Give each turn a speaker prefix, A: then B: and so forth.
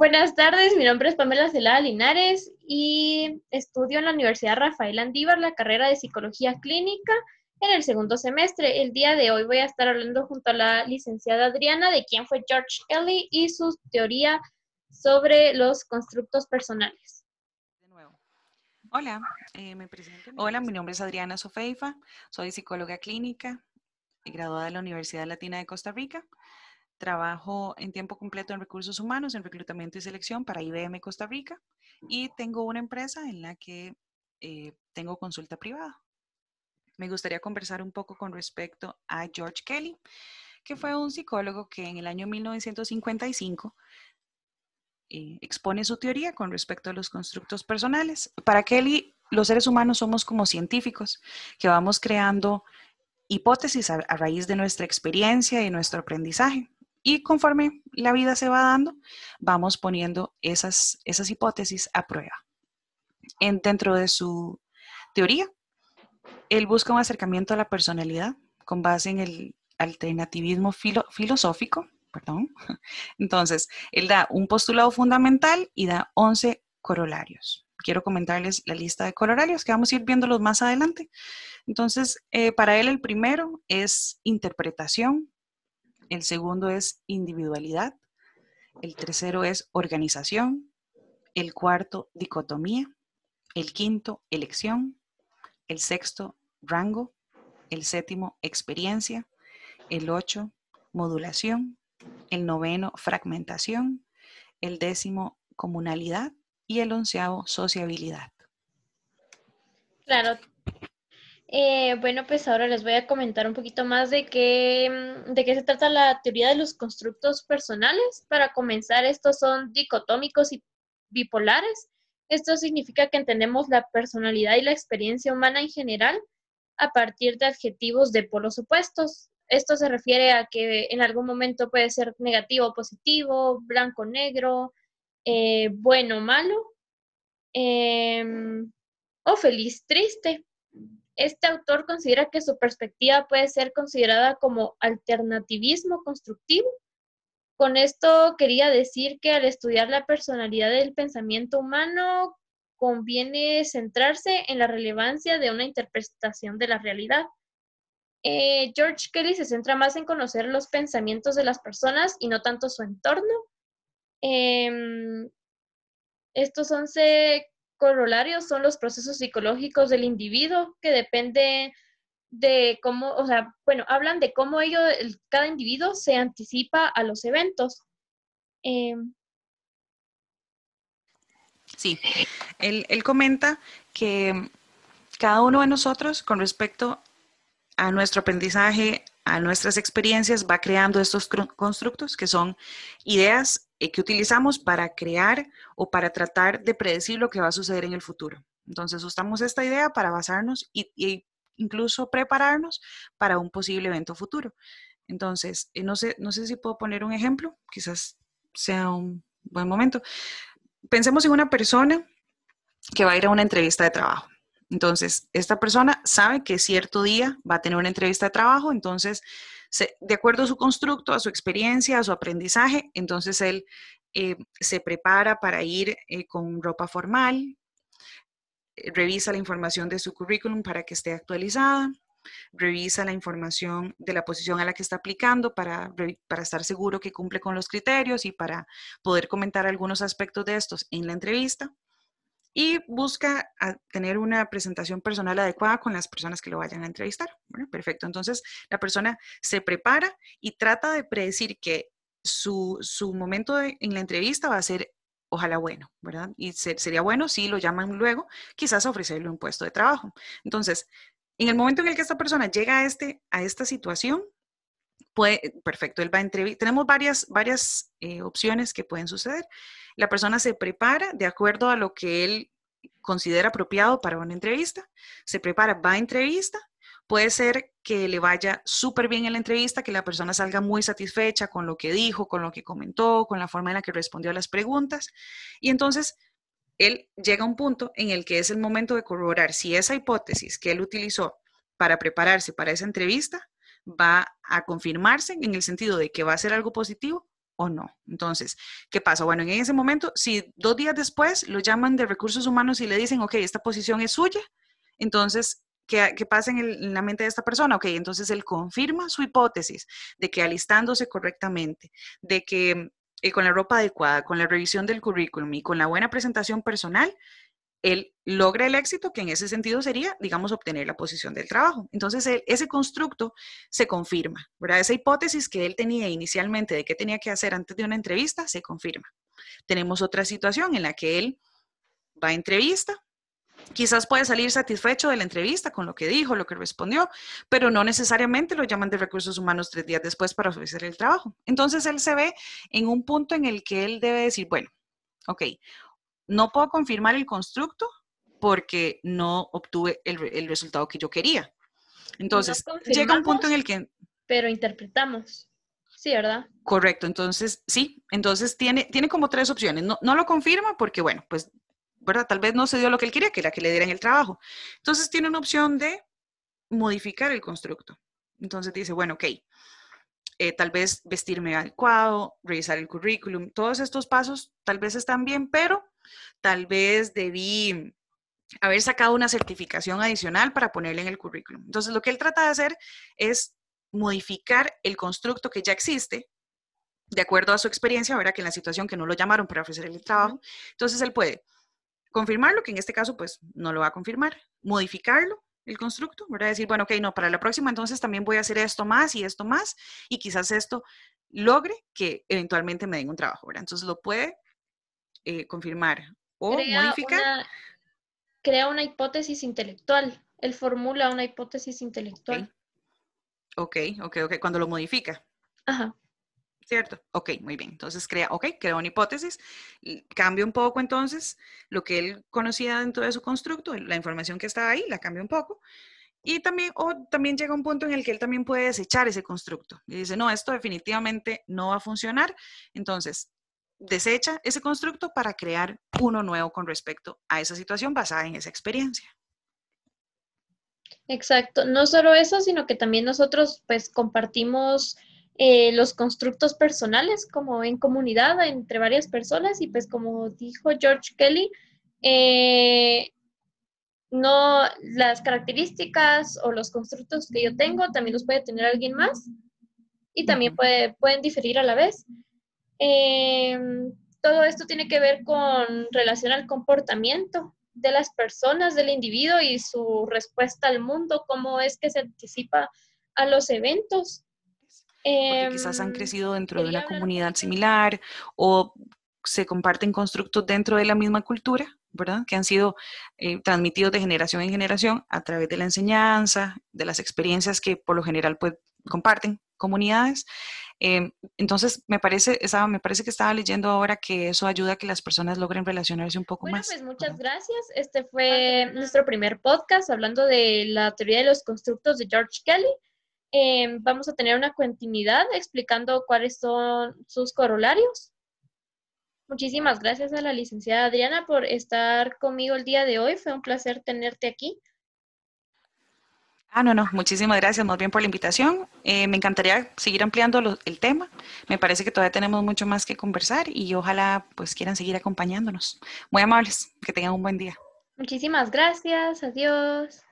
A: Buenas tardes, mi nombre es Pamela Celada Linares y estudio en la Universidad Rafael Andívar la carrera de Psicología Clínica en el segundo semestre. El día de hoy voy a estar hablando junto a la licenciada Adriana de quién fue George Kelly y su teoría sobre los constructos personales.
B: De nuevo. Hola, eh, me presento. Hola, mi nombre es Adriana Sofeifa, soy psicóloga clínica, graduada de la Universidad Latina de Costa Rica. Trabajo en tiempo completo en recursos humanos, en reclutamiento y selección para IBM Costa Rica y tengo una empresa en la que eh, tengo consulta privada. Me gustaría conversar un poco con respecto a George Kelly, que fue un psicólogo que en el año 1955 eh, expone su teoría con respecto a los constructos personales. Para Kelly, los seres humanos somos como científicos que vamos creando hipótesis a, a raíz de nuestra experiencia y nuestro aprendizaje. Y conforme la vida se va dando, vamos poniendo esas, esas hipótesis a prueba. En, dentro de su teoría, él busca un acercamiento a la personalidad con base en el alternativismo filosófico. Perdón. Entonces, él da un postulado fundamental y da 11 corolarios. Quiero comentarles la lista de corolarios que vamos a ir viéndolos más adelante. Entonces, eh, para él el primero es interpretación, el segundo es individualidad, el tercero es organización, el cuarto dicotomía, el quinto elección, el sexto rango, el séptimo experiencia, el ocho modulación, el noveno fragmentación, el décimo comunalidad y el onceavo sociabilidad.
A: Claro, eh, bueno, pues ahora les voy a comentar un poquito más de qué, mm, de qué se trata la teoría de los constructos personales. Para comenzar, estos son dicotómicos y bipolares. Esto significa que entendemos la personalidad y la experiencia humana en general a partir de adjetivos de polos opuestos. Esto se refiere a que en algún momento puede ser negativo o positivo, blanco negro, eh, bueno malo, em, o feliz triste. Este autor considera que su perspectiva puede ser considerada como alternativismo constructivo. Con esto quería decir que al estudiar la personalidad del pensamiento humano conviene centrarse en la relevancia de una interpretación de la realidad. Eh, George Kelly se centra más en conocer los pensamientos de las personas y no tanto su entorno. Em, estos 11 corolarios son los procesos psicológicos del individuo que depende de cómo, o sea, bueno, hablan de cómo ello, cada individuo se anticipa a los eventos. Em,
B: sí, él, él comenta que cada uno de nosotros, con respecto a nuestro aprendizaje, a nuestras experiencias, va creando estos constructos que son ideas eh, que utilizamos para crear o para tratar de predecir lo que va a suceder en el futuro. Entonces usamos esta idea para basarnos y, incluso prepararnos para un posible evento futuro. Entonces, eh, no, sé, no sé si puedo poner un ejemplo, quizás sea un buen momento. Pensemos en una persona que va a ir a una entrevista de trabajo. Entonces, esta persona sabe que cierto día va a tener una entrevista de trabajo, entonces de acuerdo a su constructo, a su experiencia, a su aprendizaje, entonces él eh, se prepara para ir eh, con ropa formal, eh, revisa la información de su currículum para que esté actualizada, revisa la información de la posición a la que está aplicando para, para estar seguro que cumple con los criterios y para poder comentar algunos aspectos de estos en la entrevista y busca tener una presentación personal adecuada con las personas que lo vayan a entrevistar. Bueno, perfecto. Entonces, la persona se prepara y trata de predecir que su, momento en la entrevista va a ser, ojalá bueno, ¿verdad? Y sería bueno si lo llaman luego, quizás ofrecerle un puesto de trabajo. Entonces, en el momento en el que esta persona llega a, este, a esta situación, perfecto, él va a entrevistar. Tenemos varias, varias eh, opciones que pueden suceder. La persona se prepara de acuerdo a lo que él considera apropiado para una entrevista, se prepara, va a entrevista, puede ser que le vaya súper bien en la entrevista, que la persona salga muy satisfecha con lo que dijo, con lo que comentó, con la forma en la que respondió a las preguntas. Y entonces él llega a un punto en el que es el momento de corroborar si esa hipótesis que él utilizó para prepararse para esa entrevista va a confirmarse en el sentido de que va a ser algo positivo o no. Entonces, ¿qué pasa? Bueno, en ese momento, si dos días después lo llaman de recursos humanos y le dicen, ok, esta posición es suya, entonces, ¿qué, pasa en, la mente de esta persona? Ok, entonces él confirma su hipótesis de que alistándose correctamente, de que eh, con la ropa adecuada, con la revisión del currículum y con la buena presentación personal, él logra el éxito, que en ese sentido sería, digamos, obtener la posición del trabajo. Entonces, ese constructo se confirma, ¿verdad? Esa hipótesis que él tenía inicialmente de qué tenía que hacer antes de una entrevista, se confirma. Tenemos otra situación en la que él va a entrevista, quizás puede salir satisfecho de la entrevista con lo que dijo, lo que respondió, pero no necesariamente lo llaman de recursos humanos tres días después para ofrecer el trabajo. Entonces, él se ve en un punto en el que él debe decir, bueno, ok, no puedo confirmar el constructo porque no obtuve el, resultado que yo quería. Entonces, llega un punto en el que...
A: Pero interpretamos. Sí, ¿verdad?
B: Correcto, entonces sí, entonces tiene, tiene como tres opciones. No, no lo confirma porque, bueno, pues, ¿verdad? Tal vez no se dio lo que él quería, que era que le dieran el trabajo. Entonces tiene una opción de modificar el constructo. Entonces dice, bueno, ok, eh, tal vez vestirme adecuado, revisar el currículum, todos estos pasos tal vez están bien, pero tal vez debí haber sacado una certificación adicional para ponerle en el currículum. Entonces, lo que él trata de hacer es modificar el constructo que ya existe, de acuerdo a su experiencia, ahora que en la situación que no lo llamaron para ofrecerle el trabajo, entonces él puede confirmarlo, que en este caso pues no lo va a confirmar, modificarlo, el constructo, ¿verdad? Decir, bueno, ok, no, para la próxima entonces también voy a hacer esto más y esto más, y quizás esto logre que eventualmente me den un trabajo, ¿verdad? Entonces lo puede eh, confirmar o modificar.
A: crea una hipótesis intelectual. Él formula una hipótesis intelectual.
B: Ok, ok, ok. Cuando lo modifica.
A: Ajá.
B: ¿Cierto? Ok, muy bien. Entonces crea, ok, crea una hipótesis, cambia un poco entonces lo que él conocía dentro de su constructo, la información que estaba ahí, la cambia un poco. Y también, o también llega un punto en el que él también puede desechar ese constructo. Y dice, no, esto definitivamente no va a funcionar. Entonces, desecha ese constructo para crear uno nuevo con respecto a esa situación basada en esa experiencia.
A: Exacto, no solo eso, sino que también nosotros pues compartimos eh, los constructos personales como en comunidad entre varias personas y pues como dijo George Kelly, eh, no las características o los constructos que yo tengo también los puede tener alguien más y también puede, pueden diferir a la vez. Em, todo esto tiene que ver con relación al comportamiento de las personas, del individuo y su respuesta al mundo, cómo es que se anticipa a los eventos.
B: Porque quizás han em, crecido dentro de una comunidad similar o se comparten constructos dentro de la misma cultura, ¿verdad? Que han sido eh, transmitidos de generación en generación a través de la enseñanza, de las experiencias que por lo general pues, comparten comunidades. Em, entonces, me parece, estaba, me parece que estaba leyendo ahora que eso ayuda a que las personas logren relacionarse un poco más.
A: Bueno, pues muchas gracias. Este fue nuestro primer podcast hablando de la teoría de los constructos de George Kelly. Em, vamos a tener una continuidad explicando cuáles son sus corolarios. Muchísimas gracias a la licenciada Adriana por estar conmigo el día de hoy. Fue un placer tenerte aquí.
B: Ah, no, no, muchísimas gracias más bien por la invitación. Eh, me encantaría seguir ampliando el tema. Me parece que todavía tenemos mucho más que conversar y ojalá pues quieran seguir acompañándonos. Muy amables, que tengan un buen día.
A: Muchísimas gracias, adiós.